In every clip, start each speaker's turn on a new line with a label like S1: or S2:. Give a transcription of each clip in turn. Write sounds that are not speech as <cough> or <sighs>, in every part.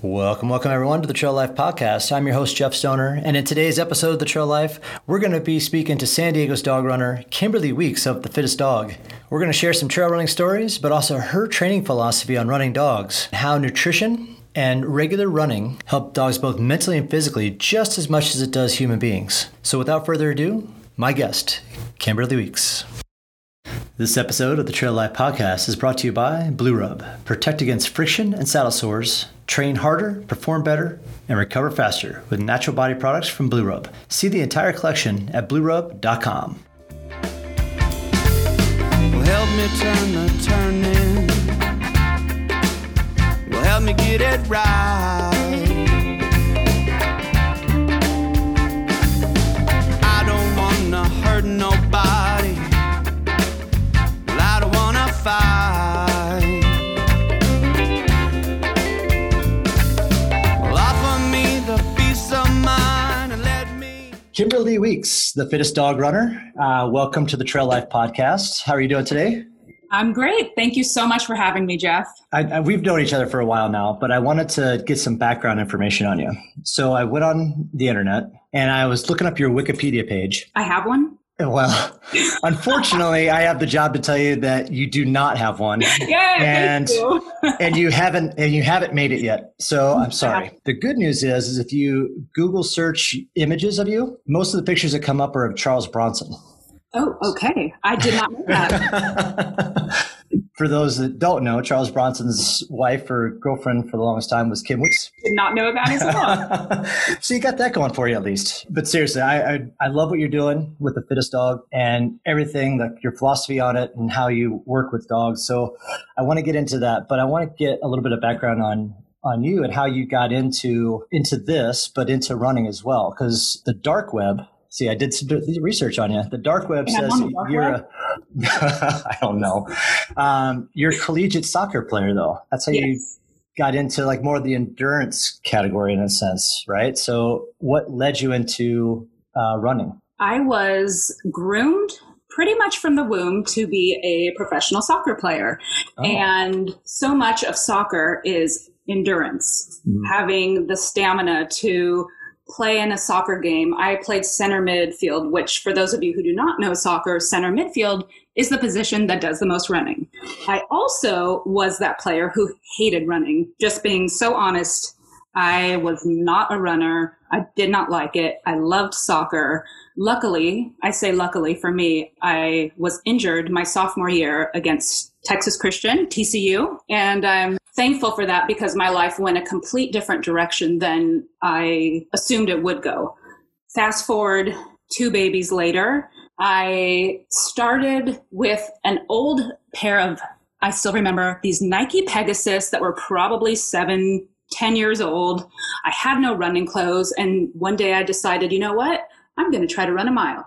S1: Welcome, welcome everyone to the Trail Life Podcast. I'm your host, Jeff Stoner, and in today's episode of the Trail Life, we're going to be speaking to San Diego's dog runner, Kimberly Weeks of The Fittest Dog. We're going to share some trail running stories, but also her training philosophy on running dogs, how nutrition and regular running help dogs both mentally and physically just as much as it does human beings. So without further ado, my guest, Kimberly Weeks. This episode of the Trail Life Podcast is brought to you by Blue Rub. Protect against friction and saddle sores. Train harder, perform better, and recover faster with natural body products from Blue Rub. See the entire collection at bluerub.com.
S2: Well, help me turn the turning. Well, help me get it right.
S1: Kimberly Weeks, the fittest dog runner. Uh, welcome to the Trail Life Podcast. How are you doing today?
S3: I'm great. Thank you so much for having me, Jeff.
S1: I, I, we've known each other for a while now, but I wanted to get some background information on you. So I went on the internet and I was looking up your Wikipedia page.
S3: I have one.
S1: Well, unfortunately, I have the job to tell you that you do not have one, <laughs>
S3: Yeah,
S1: and
S3: you. <laughs>
S1: and you haven't and you haven't made it yet. So I'm sorry. The good news is, is if you Google search images of you, most of the pictures that come up are of Charles Bronson.
S3: Oh, okay. I did not know that. <laughs>
S1: for those that don't know, Charles Bronson's wife or girlfriend for the longest time was Kim Weeks.
S3: Did not know about his well. <laughs>
S1: so you got that going for you at least. But seriously, I, I I love what you're doing with the fittest dog and everything, like your philosophy on it and how you work with dogs. So I want to get into that, but I want to get a little bit of background on on you and how you got into into this, but into running as well. Because the dark web. See, I did some research on you. The dark web
S3: I'm
S1: says
S3: dark
S1: you're
S3: web?
S1: a. <laughs> I don't know. Um, you're a collegiate soccer player, though. That's how you got into like more of the endurance category in a sense, right? So, what led you into uh, running?
S3: I was groomed pretty much from the womb to be a professional soccer player.
S1: Oh.
S3: And so much of soccer is endurance,
S1: Mhm.
S3: having the stamina to play in a soccer game. I played center midfield, which, for those of you who do not know soccer, center midfield is the position that does the most running. I also was that player who hated running, just being so honest. I was not a runner. I did not like it. I loved soccer. Luckily, I say luckily for me, I was injured my sophomore year against Texas Christian, TCU, and I'm thankful for that because my life went a complete different direction than I assumed it would go. Fast forward two babies later, I started with an old pair of, I still remember these Nike Pegasus that were probably seven, ten years old. I had no running clothes. And one day I decided, you know what? I'm going to try to run a mile.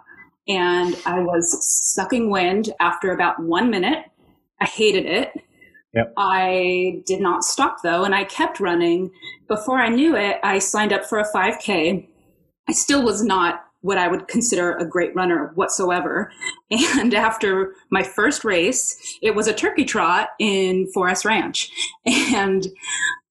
S3: And I was sucking wind after about one minute. I hated it.
S1: Yep.
S3: I did not stop though, and I kept running. Before I knew it, I signed up for a 5K. I still was not what I would consider a great runner whatsoever. <laughs> And after my first race, it was a turkey trot in Forest Ranch. <laughs> And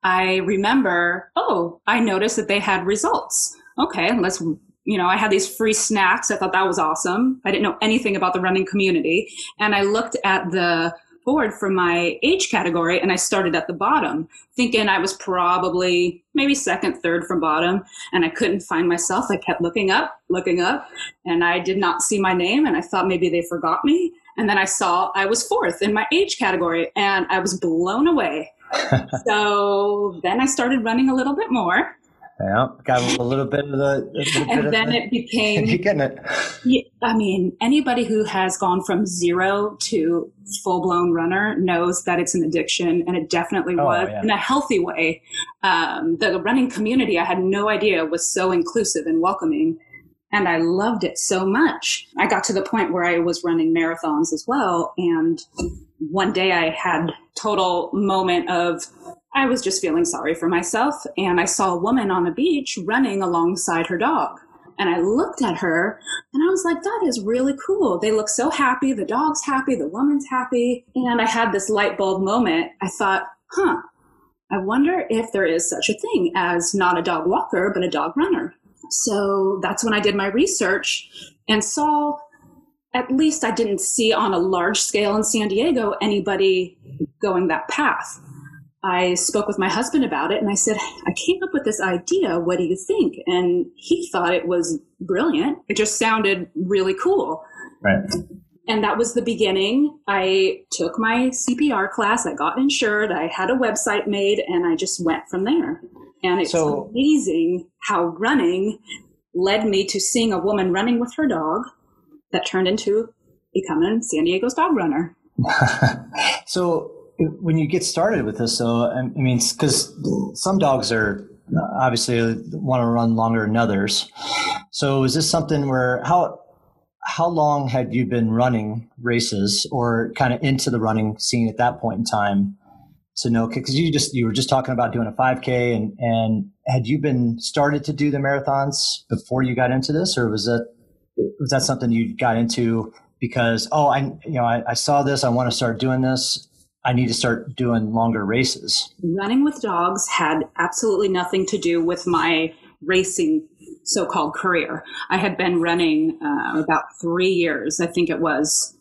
S3: I remember, oh, I noticed that they had results. Okay, let's, you know, I had these free snacks. I thought that was awesome. I didn't know anything about the running community. And I looked at the board for my age category and I started at the bottom, thinking I was probably maybe second, third from bottom. And I couldn't find myself. I kept looking up, looking up, and I did not see my name. And I thought maybe they forgot me. And then I saw I was fourth in my age category and I was blown away. <laughs> so then I started running a little bit more.
S1: Yeah, got a little bit of the. a little bit of
S3: And then
S1: the-
S3: it became <laughs>
S1: You're getting it.
S3: Yeah, I mean, anybody who has gone from zero to full blown runner knows that it's an addiction, and it definitely
S1: Oh,
S3: was
S1: yeah.
S3: in a healthy way. Um, the running community, I had no idea was so inclusive and welcoming, and I loved it so much. I got to the point where I was running marathons as well, and one day I had total moment of I was just feeling sorry for myself, and I saw a woman on the beach running alongside her dog. And I looked at her and I was like, that is really cool. They look so happy. The dog's happy. The woman's happy. And I had this light bulb moment. I thought, huh, I wonder if there is such a thing as not a dog walker, but a dog runner. So that's when I did my research and saw, at least I didn't see on a large scale in San Diego anybody going that path. I spoke with my husband about it and I said, I came up with this idea. What do you think? And he thought it was brilliant. It just sounded really cool.
S1: Right.
S3: And that was the beginning. I took my CPR class, I got insured, I had a website made, and I just went from there. And it's
S1: So-
S3: amazing how running led me to seeing a woman running with her dog that turned into becoming San Diego's dog runner. <laughs>
S1: so when you get started with this, though, I mean, because some dogs are obviously want to run longer than others. So is this something where how how long had you been running races or kind of into the running scene at that point in time to know because you just you were just talking about doing a 5k and and had you been started to do the marathons before you got into this or was that was that something you got into because oh i you know i, I saw this i want to start doing this i need to start doing longer races.
S3: Running with dogs had absolutely nothing to do with my racing so-called career. I had been running uh, about three years i think it was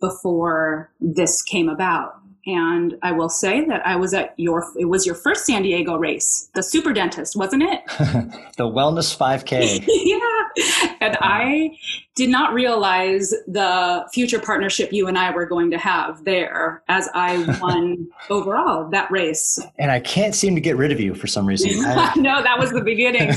S3: before this came about. And i will say that i was at your it was your first san diego race the super dentist wasn't it? <laughs>
S1: The wellness 5k <laughs>
S3: yeah. And i did not realize the future partnership you and i were going to have there as i <laughs> won overall that race
S1: and i can't seem to get rid of you for some reason <laughs> I-
S3: no, that was the beginning. <laughs>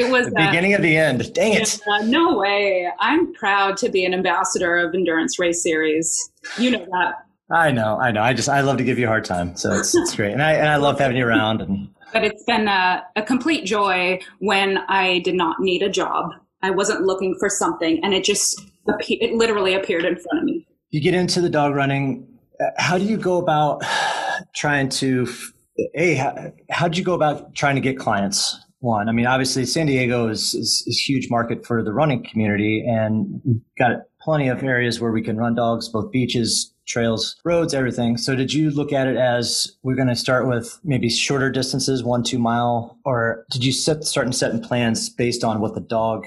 S3: It was
S1: the
S3: uh,
S1: beginning of the end. Dang it.
S3: uh, no way. I'm proud to be an ambassador of Endurance Race Series. You know that.
S1: I know, I know. I just I love to give you a hard time, so it's, it's great, and I and I love having you around. And
S3: But it's been a, a complete joy when I did not need a job. I wasn't looking for something, and it just it literally appeared in front of me.
S1: you get into the dog running. uh, How do you go about trying to? A, how, how'd you go about trying to get clients? One, I mean, obviously, San Diego is is, is huge market for the running community, and we've got plenty of areas where we can run dogs, both beaches, trails, roads, everything. So, did you look at it as we're going to start with maybe shorter distances, one, two mile, or did you set start and setting plans based on what the dog,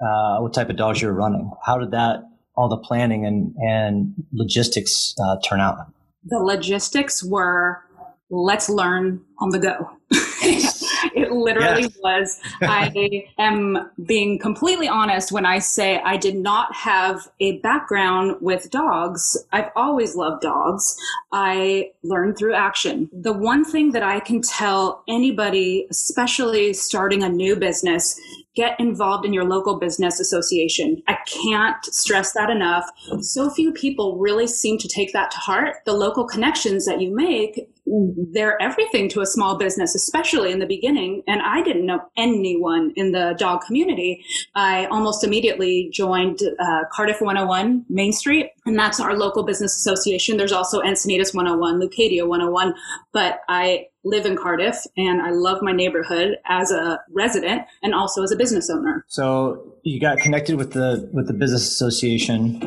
S1: uh, what type of dogs you're running? How did that all the planning and and logistics uh, turn out?
S3: The logistics were let's learn on the go. <laughs> <laughs> it literally
S1: Yes.
S3: was. I <laughs> am being completely honest when I say I did not have a background with dogs. I've always loved dogs. I learned through action. The one thing that I can tell anybody, especially starting a new business, get involved in your local business association. I can't stress that enough. So few people really seem to take that to heart. The local connections that you make, they're everything to a small business, especially in the beginning. And I didn't know anyone in the dog community. I almost immediately joined uh, Cardiff 101 Main Street, and that's our local business association. There's also Encinitas 101, Leucadia 101, but I live in Cardiff and I love my neighborhood as a resident and also as a business owner.
S1: So you got connected with the with the business association.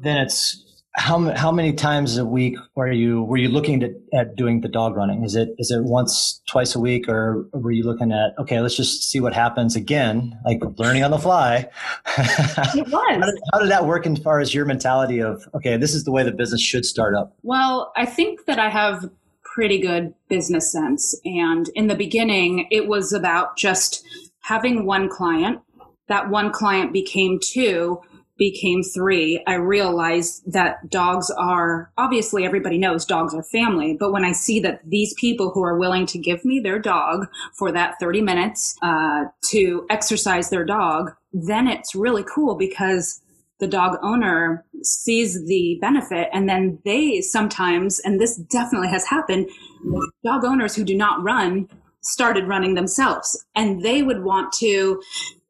S1: Then it's how how many times a week were you were you looking to, at doing the dog running? Is it is it once twice a week, or were you looking at okay, let's just see what happens again, like learning on the fly? <laughs>
S3: It
S1: how,
S3: was.
S1: did, how did that work as far as your mentality of okay, this is the way the business should start up?
S3: Well, I think that I have pretty good business sense. And in the beginning, it was about just having one client. That one client became two, became three. I realized that dogs are obviously everybody knows dogs are family. But when I see that these people who are willing to give me their dog for that 30 minutes uh, to exercise their dog, then it's really cool because the dog owner sees the benefit and then they sometimes and this definitely has happened dog owners who do not run started running themselves. And they would want to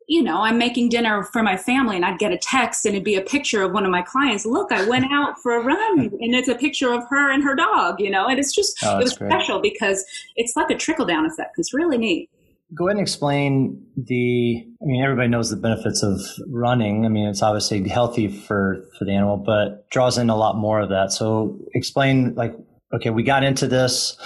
S3: you know i'm making dinner for my family and i'd get a text and it'd be a picture of one of my clients. Look i went out for a run <laughs> and it's a picture of her and her dog you know and it's just
S1: Oh,
S3: it was
S1: great.
S3: special because it's like a trickle down effect. It's really neat
S1: Go ahead and explain the. I mean, everybody knows the benefits of running. I mean, it's obviously healthy for for the animal, but draws in a lot more of that. So, explain like okay, we got into this.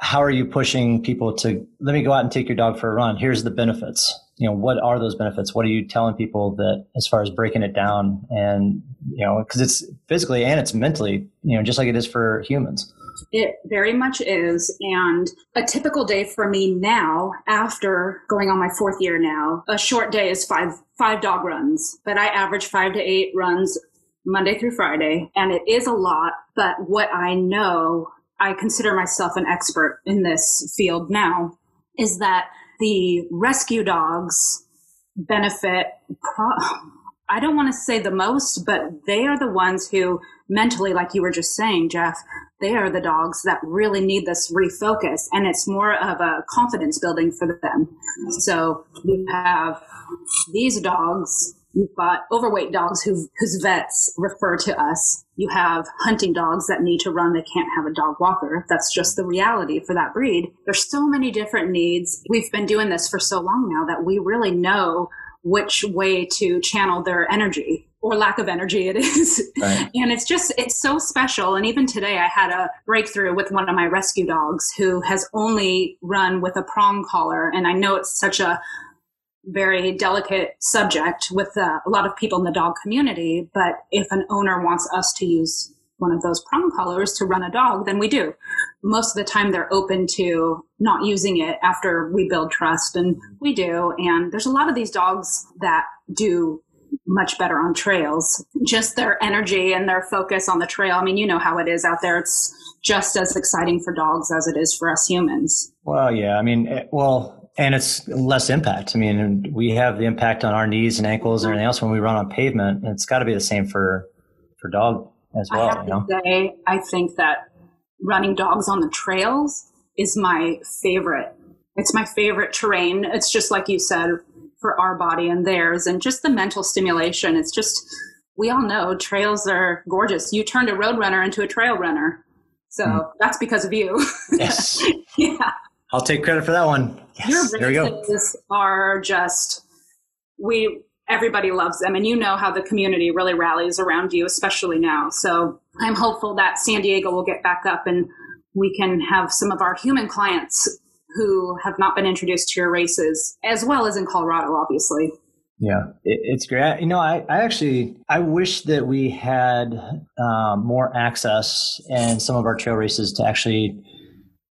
S1: How are you pushing people to let me go out and take your dog for a run? Here's the benefits. You know, what are those benefits? What are you telling people that as far as breaking it down and, you know, because it's physically and it's mentally, you know, just like it is for humans.
S3: It very much is. And a typical day for me now, after going on my fourth year now, a short day is five five dog runs. But I average five to eight runs Monday through Friday. And it is a lot. But what I know, I consider myself an expert in this field now, is that the rescue dogs benefit pro- I don't want to say the most, but they are the ones who mentally, like you were just saying, Jeff, they are the dogs that really need this refocus. And it's more of a confidence building for them. So you have these dogs. You've got overweight dogs who, whose vets refer to us. You have hunting dogs that need to run. They can't have a dog walker. That's just the reality for that breed. There's so many different needs. We've been doing this for so long now that we really know which way to channel their energy or lack of energy it is. Right. <laughs> and it's just, it's so special. And even today, I had a breakthrough with one of my rescue dogs who has only run with a prong collar. And I know it's such a very delicate subject with uh, a lot of people in the dog community. But if an owner wants us to use one of those prong collars to run a dog, then we do. Most of the time, they're open to not using it after we build trust, and we do. And there's a lot of these dogs that do much better on trails. Just their energy and their focus on the trail. I mean, you know how it is out there. It's just as exciting for dogs as it is for us humans.
S1: Well, yeah. I mean, eh, well, and it's less impact. I mean, we have the impact on our knees and ankles and everything else when we run on pavement. It's got to be the same for for dog as well.
S3: I have
S1: you know?
S3: to say, I think that running dogs on the trails is my favorite. It's my favorite terrain. It's just like you said for our body and theirs, and just the mental stimulation. It's just we all know trails are gorgeous. You turned a road runner into a trail runner, so mm. that's because of you. <laughs>
S1: Yes.
S3: yeah.
S1: I'll take credit for that one. Yes.
S3: Your races are just we everybody loves them and you know how the community really rallies around you especially now so i'm hopeful that san diego will get back up and we can have some of our human clients who have not been introduced to your races as well as in colorado obviously
S1: yeah it, it's great you know I, I actually i wish that we had um, more access and some of our trail races to actually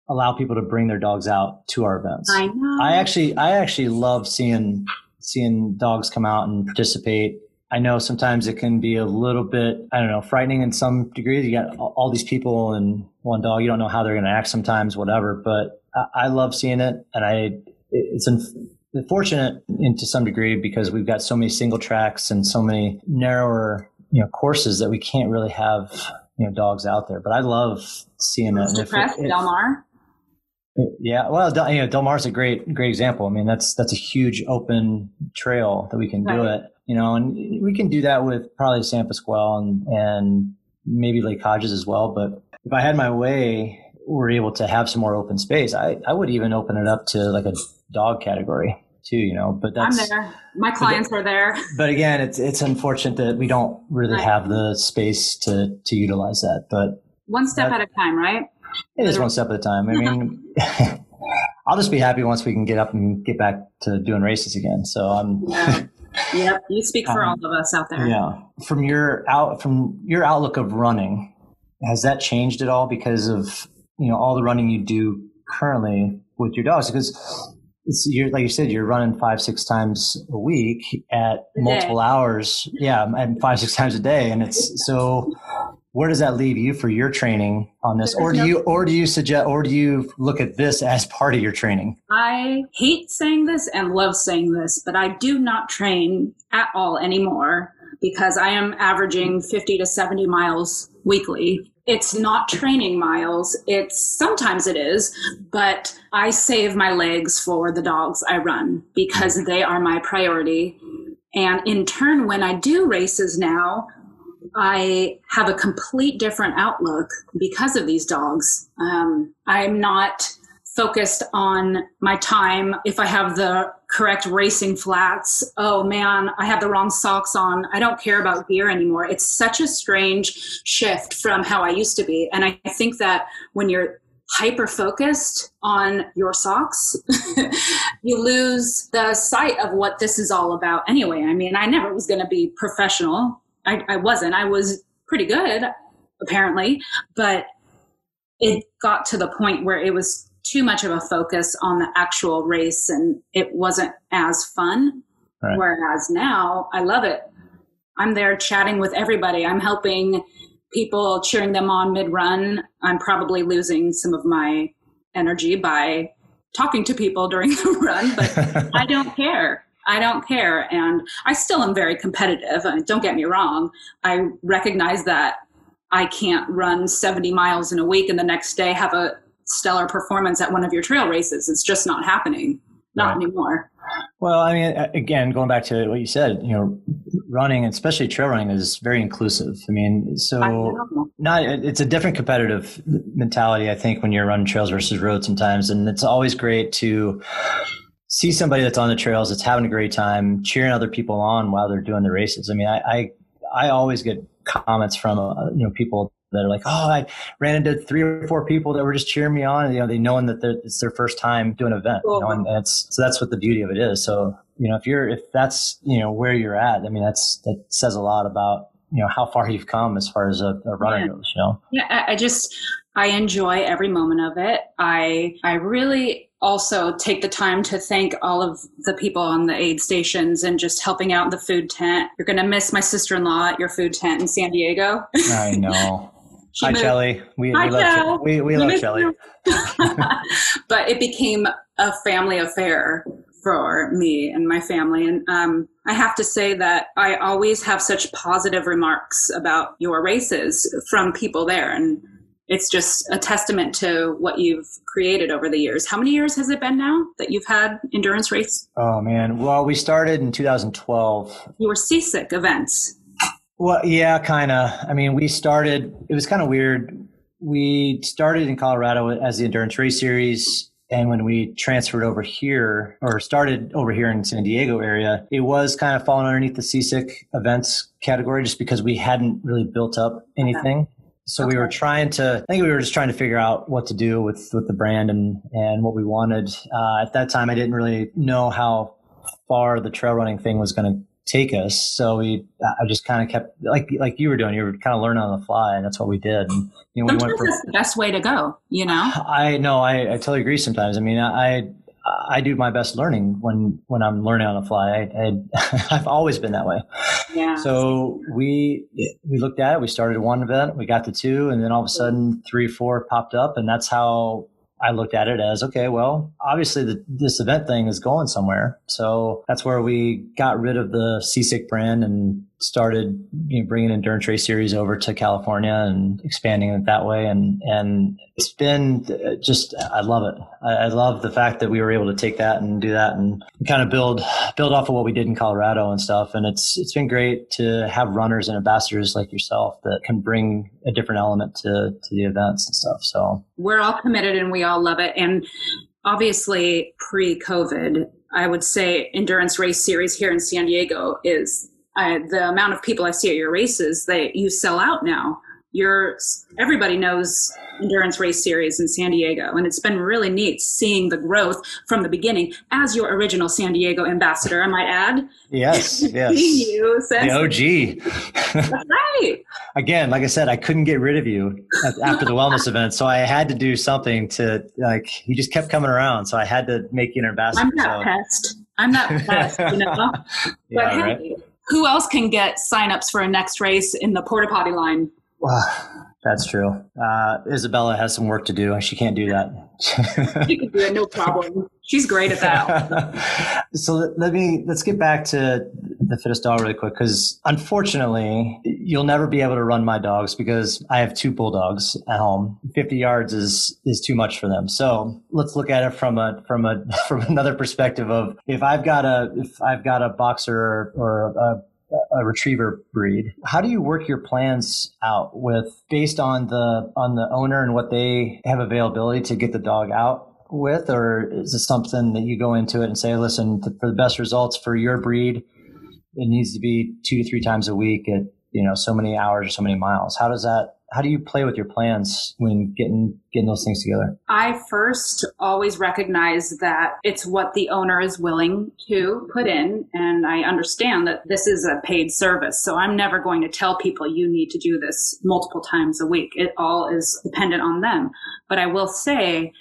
S1: allow people to bring their dogs out to our events
S3: i know
S1: i actually i actually love seeing seeing dogs come out and participate. I know sometimes it can be a little bit, I don't know, frightening in some degrees. You got all these people and one dog, you don't know how they're going to act sometimes, whatever. But I, I love seeing it. And I, it's unfortunate in to some degree because we've got so many single tracks and so many narrower, you know, courses that we can't really have, you know, dogs out there. But I love seeing it.
S3: Crest, Del Mar?
S1: Yeah, well, you know, Del Mar's a great, great example. I mean, that's that's a huge open trail that we can do it. You know, and we can do that with probably San Pasqual and and maybe Lake Hodges as well. But if I had my way, we're able to have some more open space. I I would even open it up to like a dog category too. You know, but that's
S3: I'm there. My clients
S1: but,
S3: are there. <laughs>
S1: But again, it's it's unfortunate that we don't really right. have the space to to utilize that. But
S3: one step that, at a time, right?
S1: It is one step at a time. I mean, <laughs> I'll just be happy once we can get up and get back to doing races again. So I'm. <laughs>
S3: Yeah. yep, you speak for um, all of us out there.
S1: Yeah, from your out from your outlook of running, has that changed at all because of you know all the running you do currently with your dogs? Because it's you're like you said, you're running five six times a week at multiple hours. Yeah, and five six times a day, and it's so where does that leave you for your training on this or do you or do you suggest or do you look at this as part of your training
S3: i hate saying this and love saying this but i do not train at all anymore because i am averaging 50 to 70 miles weekly. It's not training miles. It's sometimes it is but i save my legs for the dogs i run because they are my priority. And in turn when i do races now I have a complete different outlook because of these dogs. Um, I'm not focused on my time. If I have the correct racing flats, oh man, I have the wrong socks on. I don't care about gear anymore. It's such a strange shift from how I used to be. And I think that when you're hyper focused on your socks, <laughs> you lose the sight of what this is all about anyway. I mean, I never was going to be professional. I, I wasn't. I was pretty good, apparently, but it got to the point where it was too much of a focus on the actual race and it wasn't as fun. Right. Whereas now I love it. I'm there chatting with everybody. I'm helping people, cheering them on mid run. I'm probably losing some of my energy by talking to people during <laughs> the run, but <laughs> I don't care. I don't care. And I still am very competitive. don't get me wrong. I recognize that I can't run 70 miles in a week and the next day have a stellar performance at one of your trail races. It's just not happening, not right. anymore.
S1: Well, I mean, again, going back to what you said, you know, running, especially trail running, is very inclusive. I mean, so I not it's a different competitive mentality, I think, when you're running trails versus roads sometimes, and it's always great to see somebody that's on the trails that's having a great time, cheering other people on while they're doing the races. I mean, I I, I always get comments from uh, you know people that are like, oh, I ran into three or four people that were just cheering me on. You know, they knowing that it's their first time doing an event. Cool. You know, and, and it's so that's what the beauty of it is. So you know, if you're if that's you know where you're at, I mean, that's that says a lot about you know how far you've come as far as a, a runner yeah. goes. You know,
S3: yeah, I just I enjoy every moment of it. I I really also take the time to thank all of the people on the aid stations and just helping out in the food tent. You're going to miss my sister in law at your food tent in San Diego.
S1: I know. <laughs> She Hi, Shelly. We, Hi, we love we, we love Shelly. <laughs> <laughs>
S3: but it became a family affair for me and my family. And um, I have to say that I always have such positive remarks about your races from people there. And it's just a testament to what you've created over the years. How many years has it been now that you've had endurance race?
S1: Oh man, well we started in 2012.
S3: You were seasick events.
S1: Well, yeah, kind of. I mean, we started, it was kind of weird. We started in Colorado as the Endurance Race Series. And when we transferred over here or started over here in San Diego area, it was kind of falling underneath the seasick events category just because we hadn't really built up anything. So okay. we were trying to, I think we were just trying to figure out what to do with, with the brand and, and what we wanted. Uh, at that time, I didn't really know how far the trail running thing was going to take us. So we, I just kind of kept like like you were doing. You were kind of learning on the fly, and that's what we did. And,
S3: you know, sometimes we went for, that's the best way to go. You know,
S1: I know. I, I totally agree. Sometimes, I mean, I I do my best learning when when I'm learning on the fly. I, have <laughs> always been that way. Yeah. So we we looked at it. We started one event. We got to two, and then all of a sudden, three, four popped up, and that's how I looked at it as okay, well, obviously the, this event thing is going somewhere. So that's where we got rid of the Seasick brand and started you know, bringing Endurance Race Series over to California and expanding it that way. And, and it's been uh, just, I love it. I, I love the fact that we were able to take that and do that and kind of build, build off of what we did in Colorado and stuff. And it's, it's been great to have runners and ambassadors like yourself that can bring a different element to, to the events and stuff. So
S3: we're all committed and we all love it. And obviously pre COVID, I would say endurance race series here in San Diego is uh, the amount of people I see at your races that you sell out now. You're everybody knows endurance race series in San Diego, and it's been really neat seeing the growth from the beginning as your original San Diego ambassador. I might add.
S1: Yes, <laughs> yes.
S3: you
S1: since the OG.
S3: That's <laughs> right.
S1: Again, like I said, I couldn't get rid of you after the wellness event, so I had to do something to like. You just kept coming around, so I had to make you an ambassador.
S3: I'm not
S1: so.
S3: pest. I'm not pest. You know. <laughs>
S1: yeah,
S3: but
S1: right.
S3: Who else can get signups for a next race in the porta potty line?
S1: Well, that's true. Uh, Isabella has some work to do. And she can't do
S3: that. <laughs> she can do it, no problem. She's great at that. <laughs>
S1: so let me let's get back to the fittest dog really quick because unfortunately you'll never be able to run my dogs because I have two bulldogs at home. Fifty yards is is too much for them. So let's look at it from a from a <laughs> from another perspective of if I've got a if I've got a boxer or, or a a retriever breed. How do you work your plans out with based on the on the owner and what they have availability to get the dog out? with, or is it something that you go into it and say, listen, for the best results for your breed, it needs to be two to three times a week at you know so many hours or so many miles? How does that how do you play with your plans when getting getting those things together?
S3: I first always recognize that it's what the owner is willing to put in and I understand that this is a paid service. So I'm never going to tell people you need to do this multiple times a week. It all is dependent on them. But I will say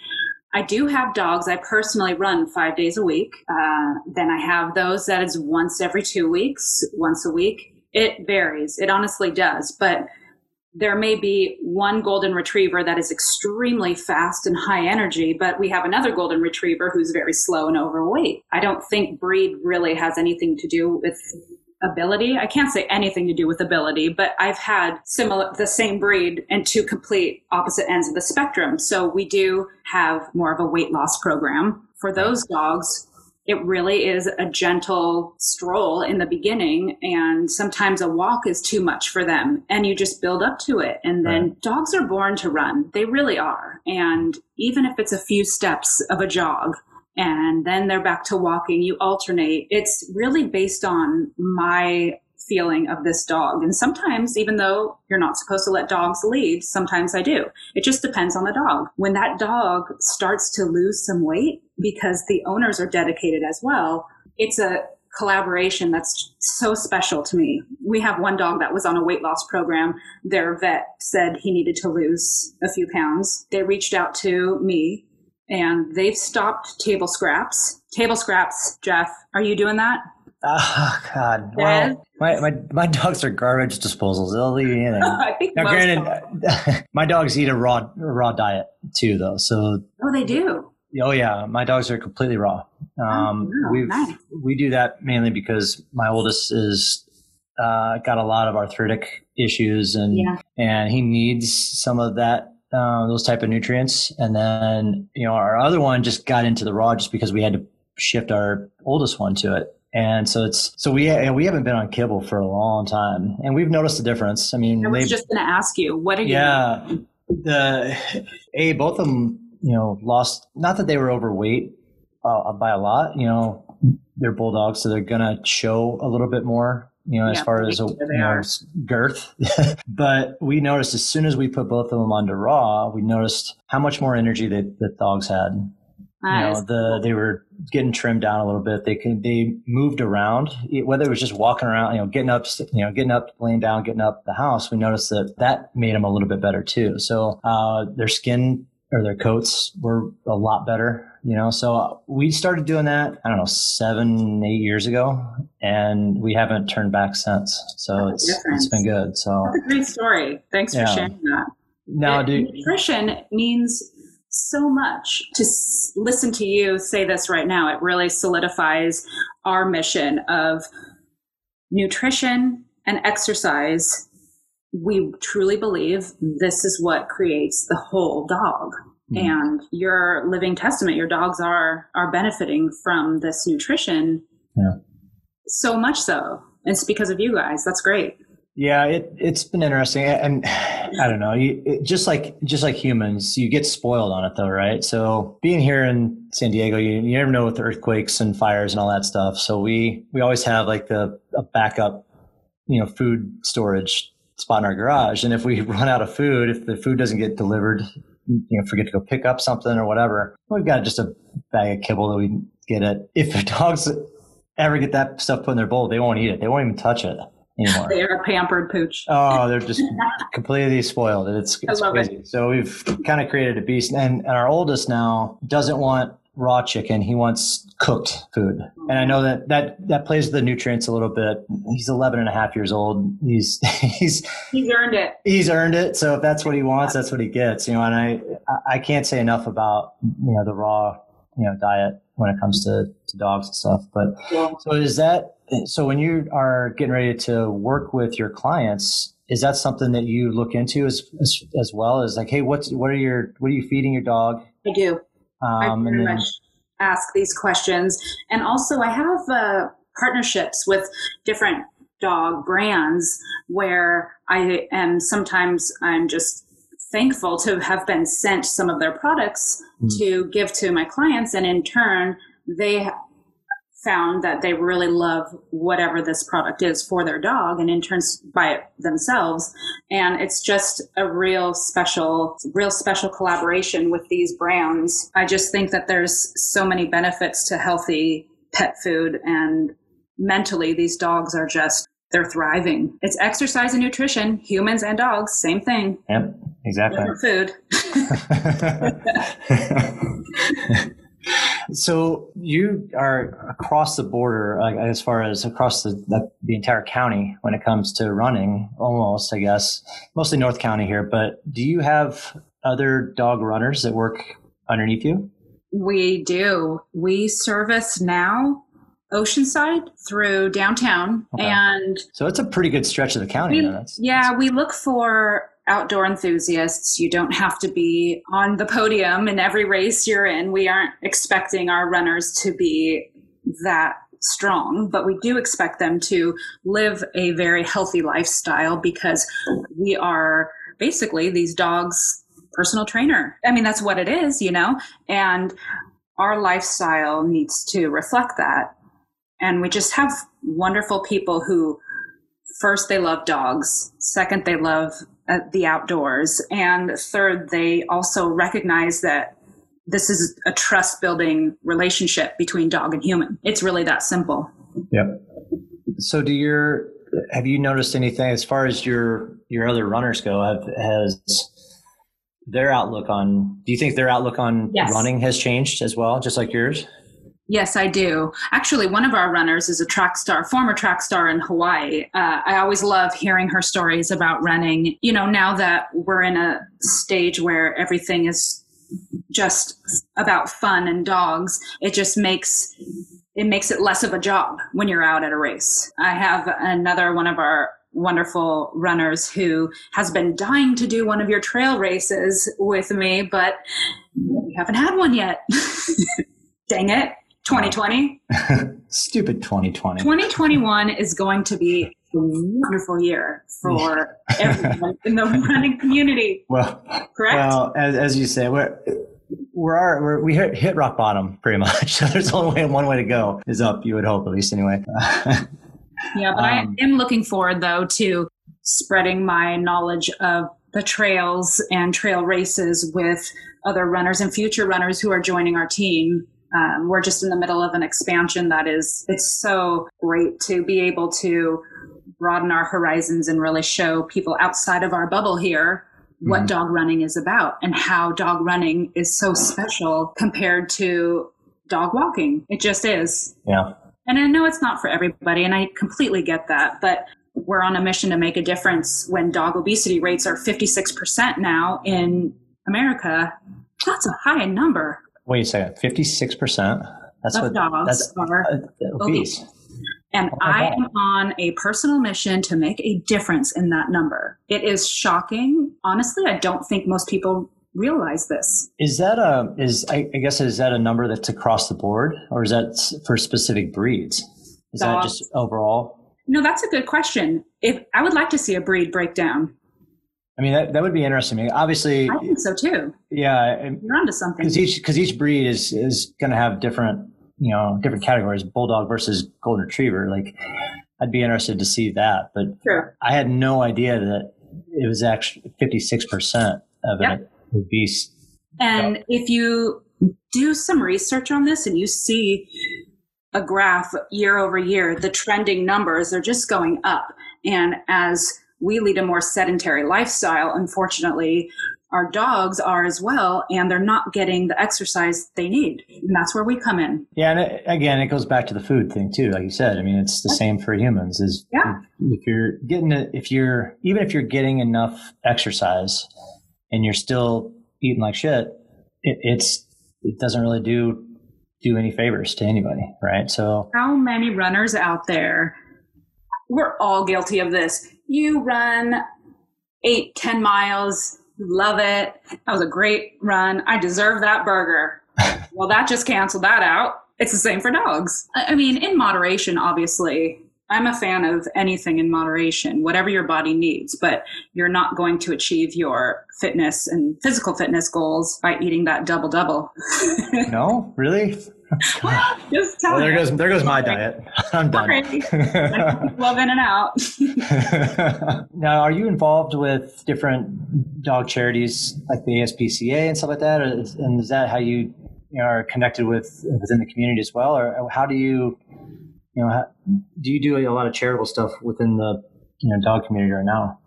S3: I do have dogs I personally run five days a week. Uh, then I have those that is once every two weeks, once a week. It varies. It honestly does. But there may be one golden retriever that is extremely fast and high energy, but we have another golden retriever who's very slow and overweight. I don't think breed really has anything to do with ability. I can't say anything to do with ability, but I've had similar, the same breed and two complete opposite ends of the spectrum. So we do have more of a weight loss program for those dogs it really is a gentle stroll in the beginning and sometimes a walk is too much for them and you just build up to it and then right. dogs are born to run they really are and even if it's a few steps of a jog and then they're back to walking you alternate it's really based on my feeling of this dog. And sometimes, even though you're not supposed to let dogs lead, sometimes I do. It just depends on the dog. When that dog starts to lose some weight because the owners are dedicated as well, it's a collaboration that's so special to me. We have one dog that was on a weight loss program. Their vet said he needed to lose a few pounds. They reached out to me and they've stopped table scraps. Table scraps, Jeff, are you doing that?
S1: Oh God! Well, my, my my dogs are garbage disposals. They'll eat <laughs> anything. I think now, granted, <laughs> my dogs eat a raw raw diet too, though. So
S3: oh, they do.
S1: Oh yeah, my dogs are completely raw. Um, oh, we nice. we do that mainly because my oldest is uh, got a lot of arthritic issues, and yeah. and he needs some of that uh, those type of nutrients. And then you know our other one just got into the raw just because we had to shift our oldest one to it. And so it's so we and we haven't been on kibble for a long time, and we've noticed a difference. I mean,
S3: I was just going to ask you, what are you?
S1: Yeah, the a both of them, you know, lost. Not that they were overweight uh, by a lot. You know, they're bulldogs, so they're going to show a little bit more. You know, as far as a, you know, girth, <laughs> but we noticed as soon as we put both of them onto raw, we noticed how much more energy that, that dogs had. Nice. You know, the they were getting trimmed down a little bit. They can they moved around, whether it was just walking around, you know, getting up, you know, getting up, laying down, getting up the house. We noticed that that made them a little bit better too. So uh, their skin or their coats were a lot better. You know, so we started doing that. I don't know seven, eight years ago, and we haven't turned back since. So That's it's it's been good. So
S3: That's a great story. Thanks for sharing that.
S1: Now, do,
S3: nutrition means so much to s- listen to you say this right now. It really solidifies our mission of nutrition and exercise. We truly believe this is what creates the whole dog. Mm-hmm. And your living testament, your dogs are are benefiting from this nutrition. Yeah. So much so. It's because of you guys. That's great.
S1: Yeah, it it's been interesting, and I don't know. You, it, just like just like humans, you get spoiled on it, though, right? So being here in San Diego, you, you never know with earthquakes and fires and all that stuff. So we we always have like the a backup, you know, food storage spot in our garage. And if we <laughs> run out of food, if the food doesn't get delivered, you know, forget to go pick up something or whatever, we've got just a bag of kibble that we get it. If the <laughs> dogs ever get that stuff put in their bowl, they won't eat it. They won't even touch it anymore.
S3: They are pampered pooch.
S1: Oh, they're just <laughs> completely spoiled. It's, it's crazy. It. So we've kind of created a beast. And, and our oldest now doesn't want raw chicken. He wants cooked food. And I know that that, that plays the nutrients a little bit. He's 11 and a half years old. He's, <laughs> he's,
S3: he's earned it.
S1: He's earned it. So if that's what he wants, that's what he gets, you know, and I, I can't say enough about, you know, the raw, you know, diet when it comes to, to dogs and stuff. But yeah. so is that, so when you are getting ready to work with your clients, is that something that you look into as as, as well as like, hey, what's what are your what are you feeding your dog?
S3: I do. Um, I very then, much ask these questions, and also I have uh, partnerships with different dog brands where I am sometimes I'm just thankful to have been sent some of their products
S1: Mm.
S3: to give to my clients. And in turn, they found that they really love whatever this product is for their dog and in turn buy it themselves. And it's just a real special, real special collaboration with these brands. I just think that there's so many benefits to healthy pet food and mentally these dogs are just they're thriving. It's exercise and nutrition, humans and dogs, same thing.
S1: Yep, exactly.
S3: Food. <laughs> <laughs> <laughs>
S1: so you are across the border, like, as far as across the, the the entire county when it comes to running, almost, I guess, mostly North County here. But do you have other dog runners that work underneath you?
S3: We do. We service now Oceanside through downtown.
S1: Okay.
S3: And
S1: So it's a pretty good stretch of the county.
S3: we, yeah, we look for outdoor enthusiasts. You don't have to be on the podium in every race you're in. We aren't expecting our runners to be that strong, but we do expect them to live a very healthy lifestyle because we are basically these dogs personal trainer. I mean, that's what it is, you know, and our lifestyle needs to reflect that. And we just have wonderful people who first they love dogs, second they love uh, the outdoors, and third they also recognize that this is a trust building relationship between dog and human. It's really that simple.
S1: Yep. So do your have you noticed anything as far as your your other runners go? Have, has their outlook on do you think their outlook on
S3: Yes.
S1: running has changed as well, just like yours?
S3: Yes, I do. Actually, one of our runners is a track star, former track star in Hawaii. Uh, I always love hearing her stories about running. You know, now that we're in a stage where everything is just about fun and dogs, it just makes it makes it less of a job when you're out at a race. I have another one of our wonderful runners who has been dying to do one of your trail races with me, but we haven't had one yet. <laughs> Dang it. 2020. <laughs>
S1: Stupid 2020.
S3: 2021 is going to be a wonderful year for everyone in the <laughs> running community,
S1: Well,
S3: correct?
S1: well, as, as you say, we're we're, our, we're we hit, hit rock bottom pretty much. <laughs> So there's only one way to go is up. You would hope, at least anyway.
S3: yeah, but
S1: um,
S3: I am looking forward though to spreading my knowledge of the trails and trail races with other runners and future runners who are joining our team. Um, we're just in the middle of an expansion that is, it's so great to be able to broaden our horizons and really show people outside of our bubble here what
S1: Mhm.
S3: dog running is about and how dog running is so special compared to dog walking. It just is.
S1: yeah.
S3: And I know it's not for everybody, and I completely get that, but we're on a mission to make a difference when dog obesity rates are 56% now in America. That's a high number
S1: Wait a second. Fifty six percent. That's
S3: of
S1: what
S3: dogs
S1: that's
S3: are
S1: uh, obese.
S3: And
S1: Oh
S3: I am on a personal mission to make a difference in that number. It is shocking. Honestly, I don't think most people realize this.
S1: Is that a is I, I guess is that a number that's across the board, or is that for specific breeds? Is that just overall?
S3: No, that's a good question. If I would like to see a breed breakdown.
S1: I mean, that, that would be interesting. I mean, obviously,
S3: I think so too.
S1: yeah,
S3: You're onto something.
S1: because each because each breed is is going to have different you know different categories. Bulldog versus golden retriever. Like, I'd be interested to see that, but
S3: Sure.
S1: I had no idea that it was actually fifty six percent of an obese.
S3: And if you do some research on this and you see a graph year over year, the trending numbers are just going up. And as we lead a more sedentary lifestyle, unfortunately, our dogs are as well, and they're not getting the exercise they need. And that's where we come in.
S1: Yeah, and it, again, it goes back to the food thing too. Like you said, I mean, it's the same for humans. Is
S3: Yeah.
S1: if, if you're getting it, if you're even if you're getting enough exercise and you're still eating like shit, it, it's it doesn't really do do any favors to anybody, right? So
S3: How many runners out there? We're all guilty of this. You run eight, ten miles, you love it. That was a great run. I deserve that burger. <laughs> well, that just canceled that out. It's the same for dogs. I mean, in moderation, obviously. I'm a fan of anything in moderation, whatever your body needs, but you're not going to achieve your fitness and physical fitness goals by eating that double double. <laughs>
S1: no, really? <laughs>
S3: well, just
S1: well, there goes there goes my diet. <laughs> I'm done. <laughs>
S3: Love in and out.
S1: now, are you involved with different dog charities like the ASPCA and stuff like that, or, and is that how you, you know, are connected with within the community as well, or uh, how do you, you know, how, do you do a lot of charitable stuff within the you know dog community right now?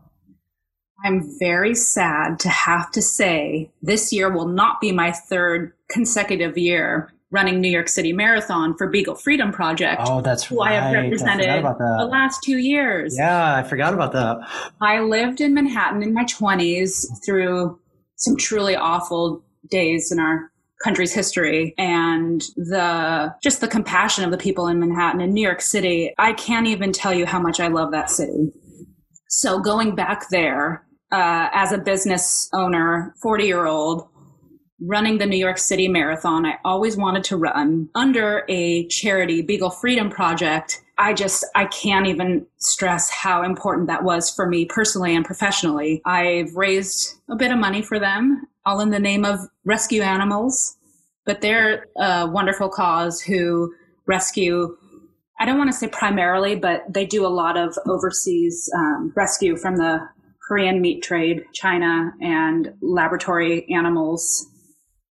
S3: I'm very sad to have to say this year will not be my third consecutive year running New York City Marathon for Beagle Freedom Project.
S1: Oh, that's
S3: who
S1: right.
S3: I have represented
S1: I
S3: the last two years.
S1: Yeah, I forgot about that.
S3: I lived in Manhattan in my 20s through some truly awful days in our country's history and the just the compassion of the people in Manhattan and New York City. I can't even tell you how much I love that city. So going back there uh, as a business owner, 40 year old, running the New York City Marathon. I always wanted to run under a charity, Beagle Freedom Project. I just, I can't even stress how important that was for me personally and professionally. I've raised a bit of money for them, all in the name of rescue animals, but they're a wonderful cause who rescue I don't want to say primarily, but they do a lot of overseas um, rescue from the Korean meat trade, China, and laboratory animals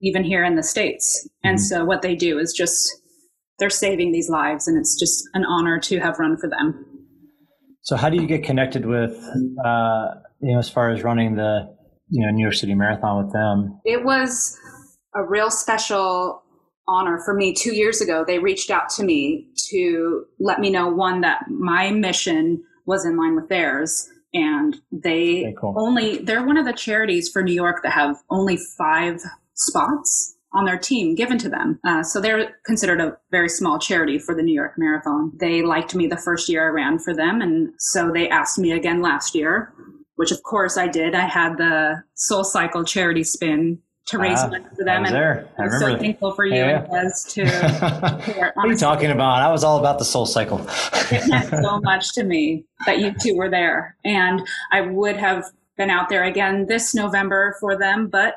S3: even here in the States. And mm-hmm. so what they do is just, they're saving these lives and it's just an honor to have run for them.
S1: So how do you get connected with, uh, you know, as far as running the, you know, New York City Marathon with them?
S3: It was a real special honor for me. Two years ago, they reached out to me to let me know one that my mission was in line with theirs and they cool. only they're one of the charities for new york that have only five spots on their team given to them. Uh, so they're considered a very small charity for the New York Marathon. They liked me the first year I ran for them, and so they asked me again last year, which of course I did. I had the Soul Cycle charity spin to raise ah, money for them,
S1: and
S3: there. I am so thankful for you yeah. as to. <laughs>
S1: what are you talking about? I was all about the Soul Cycle.
S3: it meant so <laughs> much to me that you two were there, and I would have been out there again this November for them, but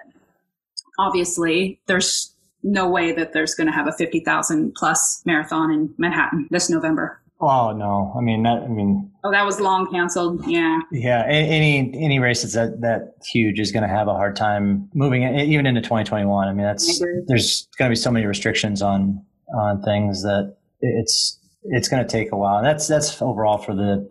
S3: obviously there's no way that there's going to have a 50,000 plus marathon in Manhattan this November.
S1: Oh no! I mean that. I mean.
S3: Oh, that was long canceled. Yeah.
S1: Yeah. Any any race that's that that huge is going to have a hard time moving it, even into 2021. I mean, that's there's going to be so many restrictions on on things that it's it's going to take a while. That's that's overall for the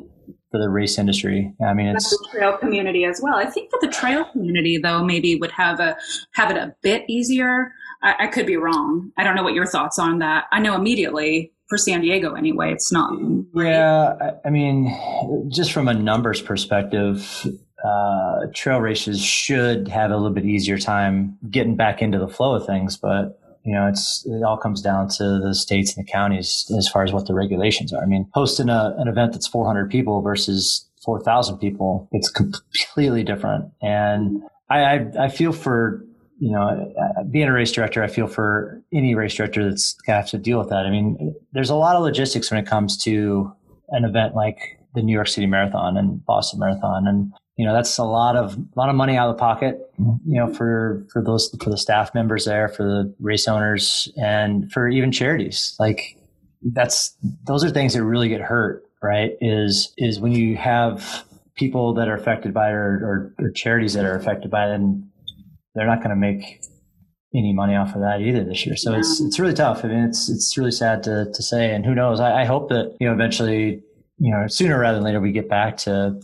S1: for the race industry. I mean, it's
S3: the trail community as well. I think that the trail community, though, maybe would have a have it a bit easier. I, I could be wrong. I don't know what your thoughts on that. I know immediately for San Diego anyway, it's not.
S1: Great. Yeah, I mean, just from a numbers perspective, uh, trail races should have a little bit easier time getting back into the flow of things, but you know, it's it all comes down to the states and the counties as far as what the regulations are. I mean, hosting a, an event that's 400 people versus 4,000 people, it's completely different. And I, I, I feel for you know, being a race director, I feel for any race director that's going to have to deal with that. I mean, there's a lot of logistics when it comes to an event like the New York City Marathon and Boston Marathon, and you know that's a lot of a lot of money out of the pocket you know for for those for the staff members there for the race owners and for even charities. Like that's those are things that really get hurt right? Is is when you have people that are affected by it or, or, or charities that are affected by it and they're not going to make any money off of that either this year. So yeah. it's it's really tough. I mean it's it's really sad to to say and who knows? I, I hope that you know eventually you know sooner rather than later we get back to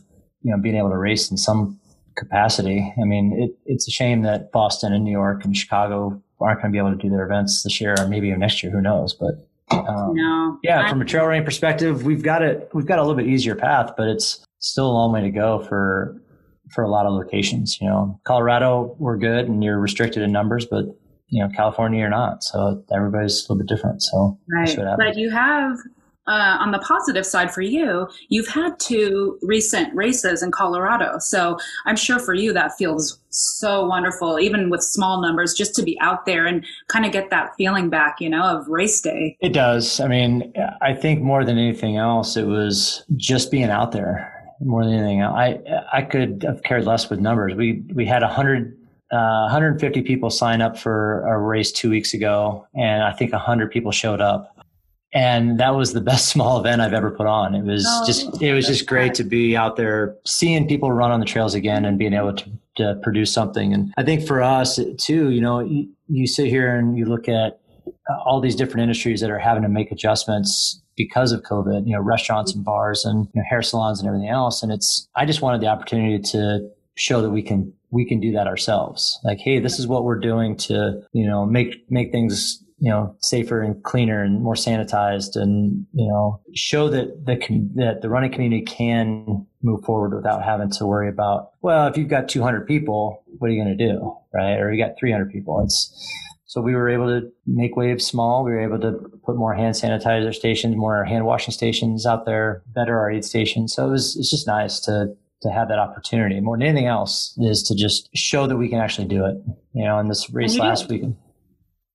S1: you know being able to race in some capacity. I mean, it, it's a shame that Boston and New York and Chicago aren't going to be able to do their events this year or maybe next year. Who knows? But
S3: um, no,
S1: yeah, from a trail running perspective, we've got it. We've got a little bit easier path, but it's still a long way to go for for a lot of locations. You know, Colorado, we're good, and you're restricted in numbers, but you know, California, you're not. So everybody's a little bit different. So
S3: right, but you have uh, on the positive side for you, you've had two recent races in Colorado. So I'm sure for you that feels so wonderful, even with small numbers, just to be out there and kind of get that feeling back, you know, of race day.
S1: It does. I mean, I think more than anything else, it was just being out there more than anything. I I could have cared less with numbers. We we had a hundred. Uh, 150 people sign up for a race two weeks ago, and I think 100 people showed up and that was the best <laughs> small event I've ever put on. It was oh, just it was just great to be out there seeing people run on the trails again and being able to, to produce something. And I think for us too, you know, you, you sit here and you look at uh, all these different industries that are having to make adjustments because of COVID, you know, restaurants and bars and you know, hair salons and everything else. And it's I just wanted the opportunity to show that we can we can do that ourselves. Like, hey, this is what we're doing to, you know, make make things you know safer and cleaner and more sanitized and you know show that the that the running community can move forward without having to worry about well if you've got 200 people what are you going to do right? Or you got 300 people. It's so we were able to make waves small. We were able to put more hand sanitizer stations more hand washing stations out there better our aid stations. So it was it's just nice to to have that opportunity. More than anything else is to just show that we can actually do it you know in this race last week.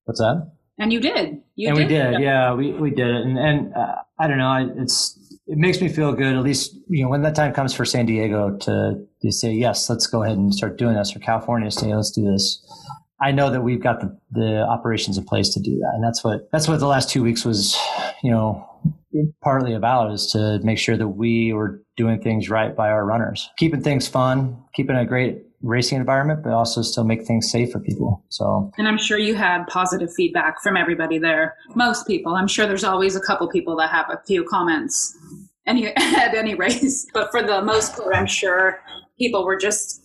S1: What's that
S3: and you did. You
S1: and
S3: did.
S1: we did. Yeah, we, we did it. And, and uh, I don't know, it's, it makes me feel good, at least, you know, when that time comes for San Diego to, to say, yes, let's go ahead and start doing this, or California to say, let's do this. I know that we've got the, the operations in place to do that. And that's what, that's what the last two weeks was, you know, partly about is to make sure that we were doing things right by our runners, keeping things fun, keeping a great racing environment, but also still make things safe for people. So,
S3: and I'm sure you had positive feedback from everybody there. Most people, I'm sure there's always a couple people that have a few comments any <laughs> at any race, but for the most part, I'm sure people were just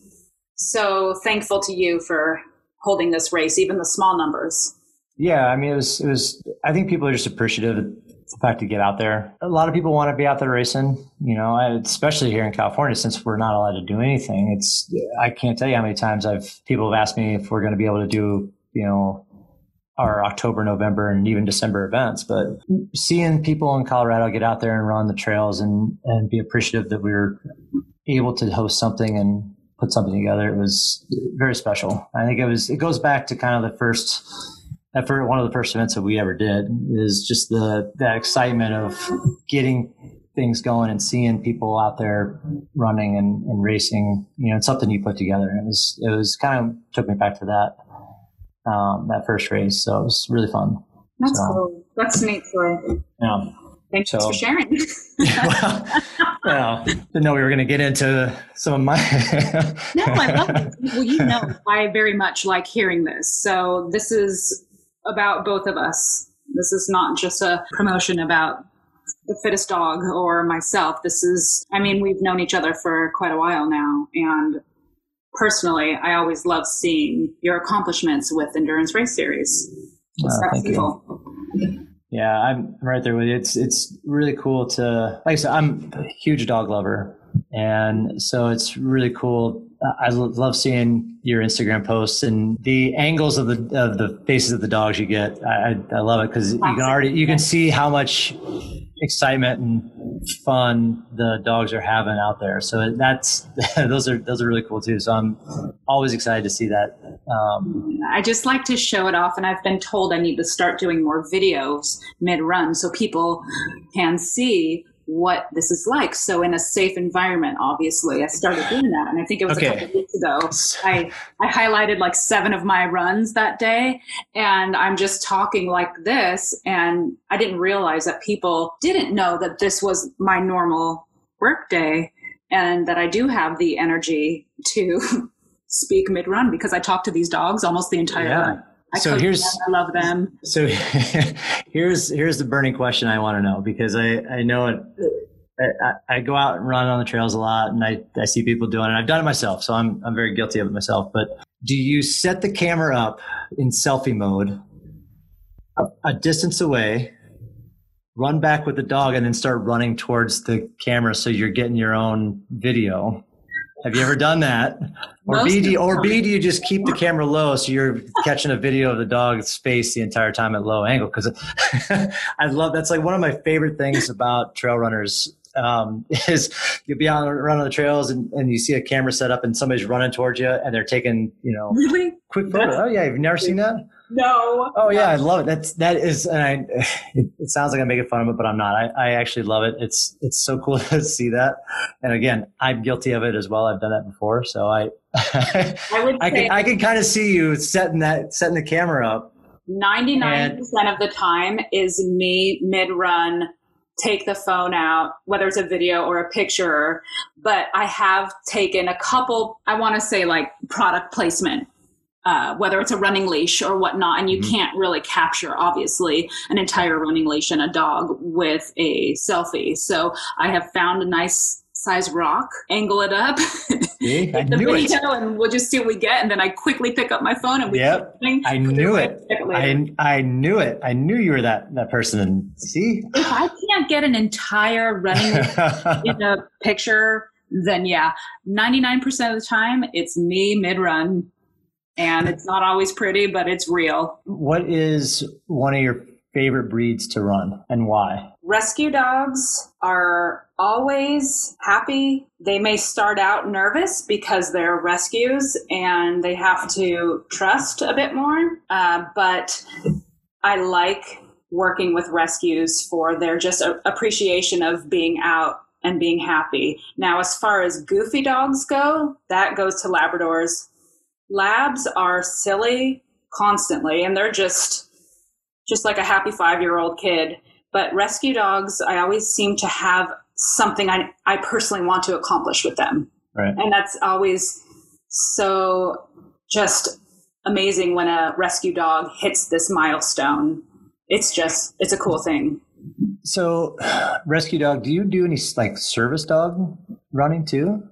S3: so thankful to you for holding this race, even the small numbers.
S1: Yeah, I mean, it was, it was, I think people are just appreciative the fact to get out there. A lot of people want to be out there racing, you know, especially here in California since we're not allowed to do anything. It's I can't tell you how many times I've people have asked me if we're going to be able to do, you know, our October, November, and even December events. But seeing people in Colorado get out there and run the trails and and be appreciative that we were able to host something and put something together, it was very special. I think it was it goes back to kind of the first for one of the first events that we ever did is just the that excitement of getting things going and seeing people out there running and, and racing. You know, it's something you put together. And it was it was kind of took me back to that um, that first race. So it was really fun.
S3: That's so, cool. That's neat story.
S1: Yeah.
S3: Thanks so, for sharing.
S1: well, <laughs> well, didn't know we were going to get into some of my.
S3: no, I love it. <laughs> Well, you know, I very much like hearing this. So this is about both of us. This is not just a promotion about the fittest dog or myself. This is, I mean, we've known each other for quite a while now. And personally, I always love seeing your accomplishments with Endurance Race Series.
S1: Uh, thank you. Yeah, I'm right there with you. It's it's really cool to like I said, I'm a huge dog lover. And so it's really cool I love seeing your Instagram posts and the angles of the of the faces of the dogs you get. I, I love it because you can already you can see how much excitement and fun the dogs are having out there. So that's <laughs> those are those are really cool too. So I'm always excited to see that. Um,
S3: I just like to show it off, and I've been told I need to start doing more videos mid run so people can see what this is like. So in a safe environment, obviously, I started doing that. And I think it was okay. a couple weeks ago. I, I highlighted like seven of my runs that day. And I'm just talking like this. And I didn't realize that people didn't know that this was my normal work day and that I do have the energy to <laughs> speak mid run because I talk to these dogs almost the entire yeah. run. I
S1: so here's
S3: them. I love them.
S1: So <laughs> here's here's the burning question I want to know because I I know it. I, I, go out and run on the trails a lot, and I, I see people doing it. I've done it myself, so I'm I'm very guilty of it myself. But do you set the camera up in selfie mode, a, a distance away, run back with the dog, and then start running towards the camera so you're getting your own video? Have you ever done that? Or
S3: Most
S1: B, do you, or B, do you just keep the camera low so you're catching a video of the dog's face the entire time at low angle? Because <laughs> I love that's like one of my favorite things about trail runners um, <laughs> is you'll be on running on the trails and, and you see a camera set up and somebody's running towards you and they're taking you know
S3: Really?
S1: quick photo.
S3: That's-
S1: Oh yeah, you've never seen that?
S3: No.
S1: Oh yeah, I love it. That's that is, and I. It, it sounds like I'm making fun of it, but I'm not. I, I actually love it. It's it's so cool <laughs> to see that. And again, I'm guilty of it as well. I've done that before, so I.
S3: I would <laughs>
S1: I can I can kind of see you setting that setting the camera up.
S3: 99% of the time is me mid run, take the phone out, whether it's a video or a picture. But I have taken a couple, I want to say like product placement. Uh, whether it's a running leash or whatnot, and you
S1: Mhm.
S3: can't really capture, obviously, an entire running leash and a dog with a selfie. So I have found a nice size rock, angle it up,
S1: See? I <laughs>
S3: the
S1: knew it.
S3: video, and we'll just see what we get. And then I quickly pick up my phone and we
S1: Yep. I knew it. I I knew it. I knew you were that that person. And see.
S3: if I can't get an entire running <laughs> in a picture, then yeah, 99% of the time it's me mid run. And it's not always pretty, but it's real.
S1: what is one of your favorite breeds to run and why?
S3: Rescue dogs are always happy. They may start out nervous because they're rescues and they have to trust a bit more. Uh, but I like working with rescues for their just a- appreciation of being out and being happy. Now, as far as goofy dogs go, that goes to Labradors. Labs are silly constantly and they're just just like a happy five year old kid. But rescue dogs, I always seem to have something I, I personally want to accomplish with them.
S1: Right.
S3: And that's always so just amazing when a rescue dog hits this milestone. It's just, it's a cool thing.
S1: So, <sighs> rescue dog, do you do any like service dog running too?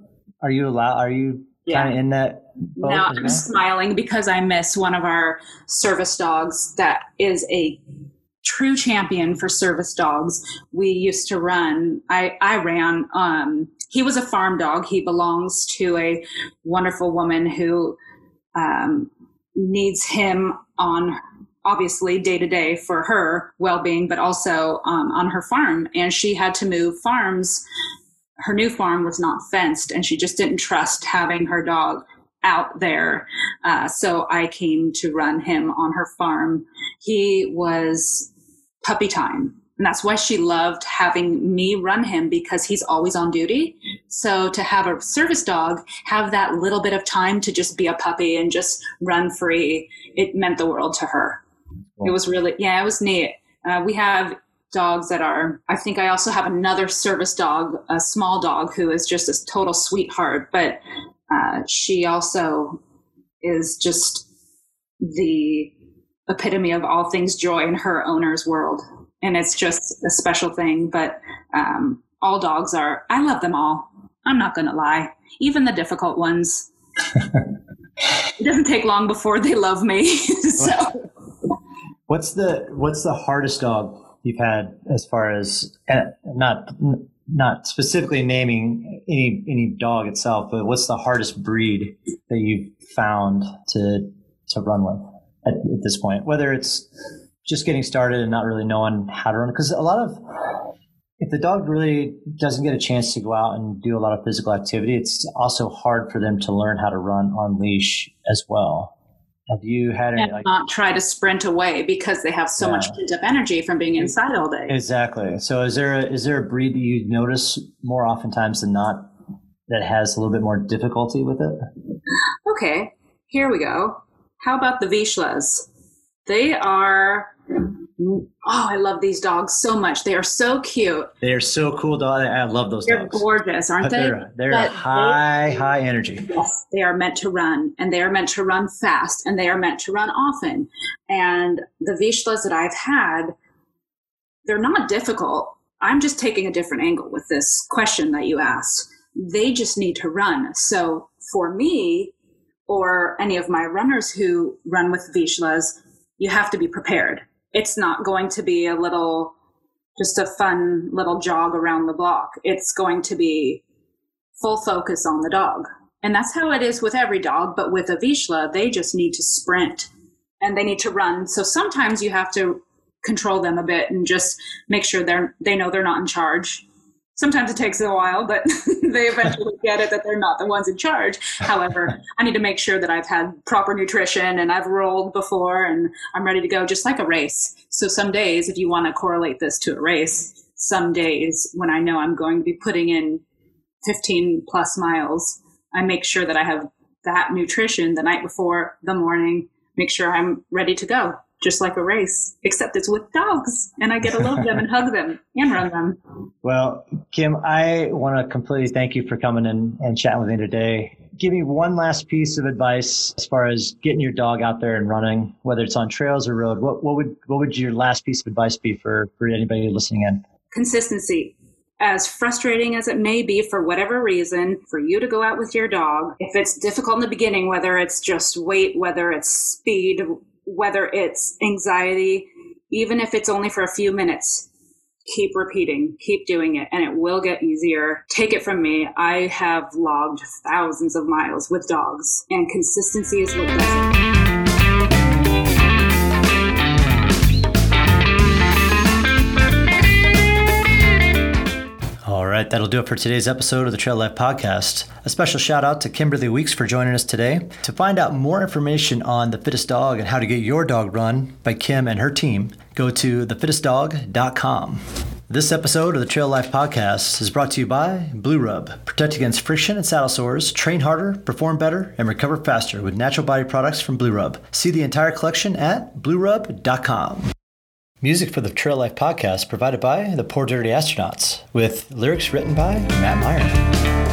S1: Are you allowed? Are you kind of in that?
S3: Now I'm smiling because I miss one of our service dogs that is a true champion for service dogs. We used to run. I I ran. Um, he was a farm dog. He belongs to a wonderful woman who um, needs him on obviously day to day for her well being, but also um, on her farm. And she had to move farms. Her new farm was not fenced, and she just didn't trust having her dog out there. Uh, so I came to run him on her farm. He was puppy time. And that's why she loved having me run him because he's always on duty. So to have a service dog have that little bit of time to just be a puppy and just run free, it meant the world to her. It was really, yeah, it was neat. Uh, we have dogs that are, I think I also have another service dog, a small dog who is just a total sweetheart, but uh, she also is just the epitome of all things joy in her owner's world. And it's just a special thing. But um, all dogs are, I love them all. I'm not going to lie. Even the difficult ones. <laughs> it doesn't take long before they love me. <laughs> so
S1: What's the What's the hardest dog you've had as far as not not specifically naming any any dog itself, but what's the hardest breed that you've found to to run with at, at this point? Whether it's just getting started and not really knowing how to run, because a lot of if the dog really doesn't get a chance to go out and do a lot of physical activity, it's also hard for them to learn how to run on leash as well. Have you had any like
S3: not try to sprint away because they have so much pent up energy from being inside all day.
S1: Exactly. So is there a, is there a breed that you notice more oftentimes than not that has a little bit more difficulty with it? <sighs>
S3: Okay, here we go. How about the Vizslas? They are. Oh, I love these dogs so much. They are so cute.
S1: They are so cool, dog. I love those
S3: They're
S1: dogs.
S3: gorgeous, aren't
S1: But
S3: they?
S1: they're they're high
S3: they-
S1: high energy.
S3: Yes, they are meant to run, and they are meant to run fast, and they are meant to run often. And the Vizslas that I've had, they're not difficult. I'm just taking a different angle with this question that you asked. They just need to run. So for me, or any of my runners who run with Vizslas, you have to be prepared. It's not going to be a little, just a fun little jog around the block. It's going to be full focus on the dog And that's how it is with every dog. But with a Vizsla, they just need to sprint and they need to run. So sometimes you have to control them a bit and just make sure they're they know they're not in charge. Sometimes it takes a while, but <laughs> they eventually <laughs> get it that they're not the ones in charge. However, I need to make sure that I've had proper nutrition and I've rolled before and I'm ready to go, just like a race. So some days, if you want to correlate this to a race, some days when I know I'm going to be putting in 15 plus miles, I make sure that I have that nutrition the night before the morning, make sure I'm ready to go just like a race, except it's with dogs, and I get to love them and hug them and run them.
S1: Well, Kim, I want to completely thank you for coming in and chatting with me today. Give me one last piece of advice as far as getting your dog out there and running, whether it's on trails or road. What, what would what would your last piece of advice be for for anybody listening in?
S3: Consistency as frustrating as it may be for whatever reason, for you to go out with your dog, if it's difficult in the beginning, whether it's just weight, whether it's speed, whether it's anxiety, even if it's only for a few minutes, keep repeating, keep doing it, and it will get easier. Take it from me. I have logged thousands of miles with dogs, and consistency is what does it.
S1: Right, that'll do it for today's episode of the Trail Life Podcast. A special shout out to Kimberly Weeks for joining us today. To find out more information on The Fittest Dog and how to get your dog run by Kim and her team, go to thefittestdog.com. This episode of the Trail Life Podcast is brought to you by Blue Rub. Protect against friction and saddle sores, train harder, perform better, and recover faster with natural body products from Blue Rub. See the entire collection at bluerub.com. Music for the Trail Life podcast provided by the Poor Dirty Astronauts, with lyrics written by Matt Meyer.